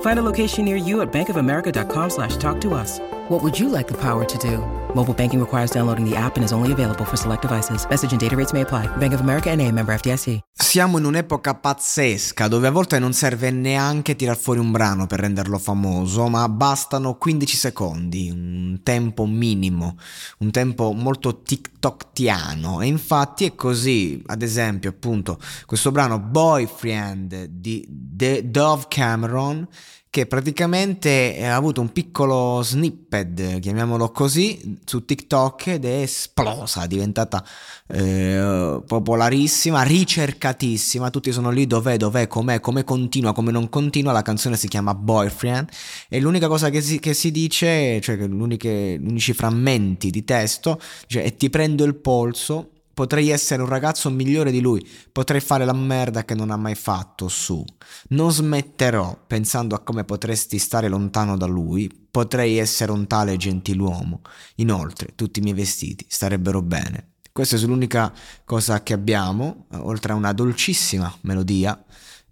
Find a location near you at bankofamerica.com slash talk to us. What would you like the power to do? Mobile banking requires downloading the app and is only available for select devices. Message and data rates may apply. Bank of America and a member FDIC. Siamo in un'epoca pazzesca dove a volte non serve neanche tirar fuori un brano per renderlo famoso, ma bastano 15 secondi, un tempo minimo, un tempo molto tiktoktiano. E infatti è così, ad esempio, appunto, questo brano Boyfriend di The Dove Cameron che praticamente ha avuto un piccolo snippet, chiamiamolo così, su TikTok ed è esplosa, è diventata eh, popolarissima, ricercatissima, tutti sono lì dov'è, dov'è, com'è, come continua, come non continua, la canzone si chiama Boyfriend. E l'unica cosa che si, che si dice, cioè gli unici frammenti di testo, cioè, è ti prendo il polso Potrei essere un ragazzo migliore di lui, potrei fare la merda che non ha mai fatto su. Non smetterò pensando a come potresti stare lontano da lui, potrei essere un tale gentiluomo. Inoltre, tutti i miei vestiti starebbero bene. Questa è l'unica cosa che abbiamo, oltre a una dolcissima melodia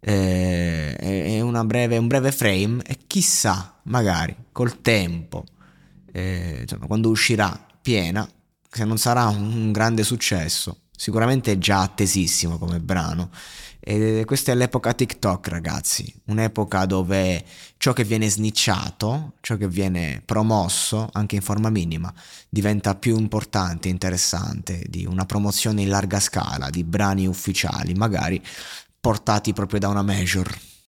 eh, e breve, un breve frame e chissà, magari col tempo, eh, insomma, quando uscirà piena, se non sarà un grande successo, sicuramente è già attesissimo come brano. E questa è l'epoca TikTok, ragazzi, un'epoca dove ciò che viene snicciato, ciò che viene promosso, anche in forma minima, diventa più importante interessante di una promozione in larga scala di brani ufficiali, magari portati proprio da una major.